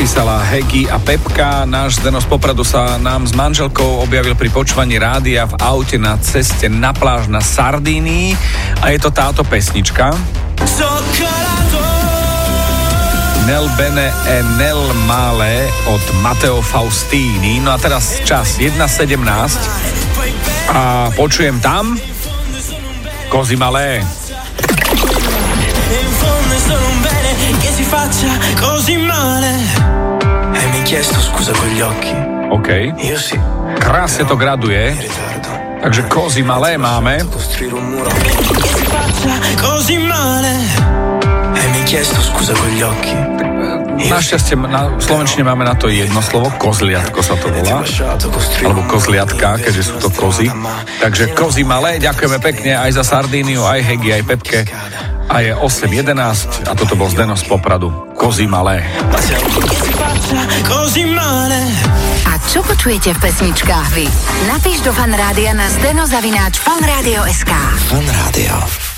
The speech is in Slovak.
napísala Hegi a Pepka. Náš Zdeno z Popradu sa nám s manželkou objavil pri počúvaní rádia v aute na ceste na pláž na Sardínii a je to táto pesnička. Nel Bene e Nel Male od Matteo Faustini. No a teraz čas 1.17 a počujem tam Kozy malé. Chiesto scusa con gli occhi. OK. Krásne to graduje. Takže kozy malé máme. E. Našťastie na Slovenčine máme na to jedno slovo, kozliatko sa to volá, alebo kozliatka, keďže sú to kozy. Takže kozy malé, ďakujeme pekne aj za Sardíniu, aj Hegi, aj Pepke a je 8.11 a toto bol Zdeno z Popradu. Kozy malé. A čo počujete v pesničkách vy? Napíš do fanrádia na steno zavináč fanradio.sk Fanrádio.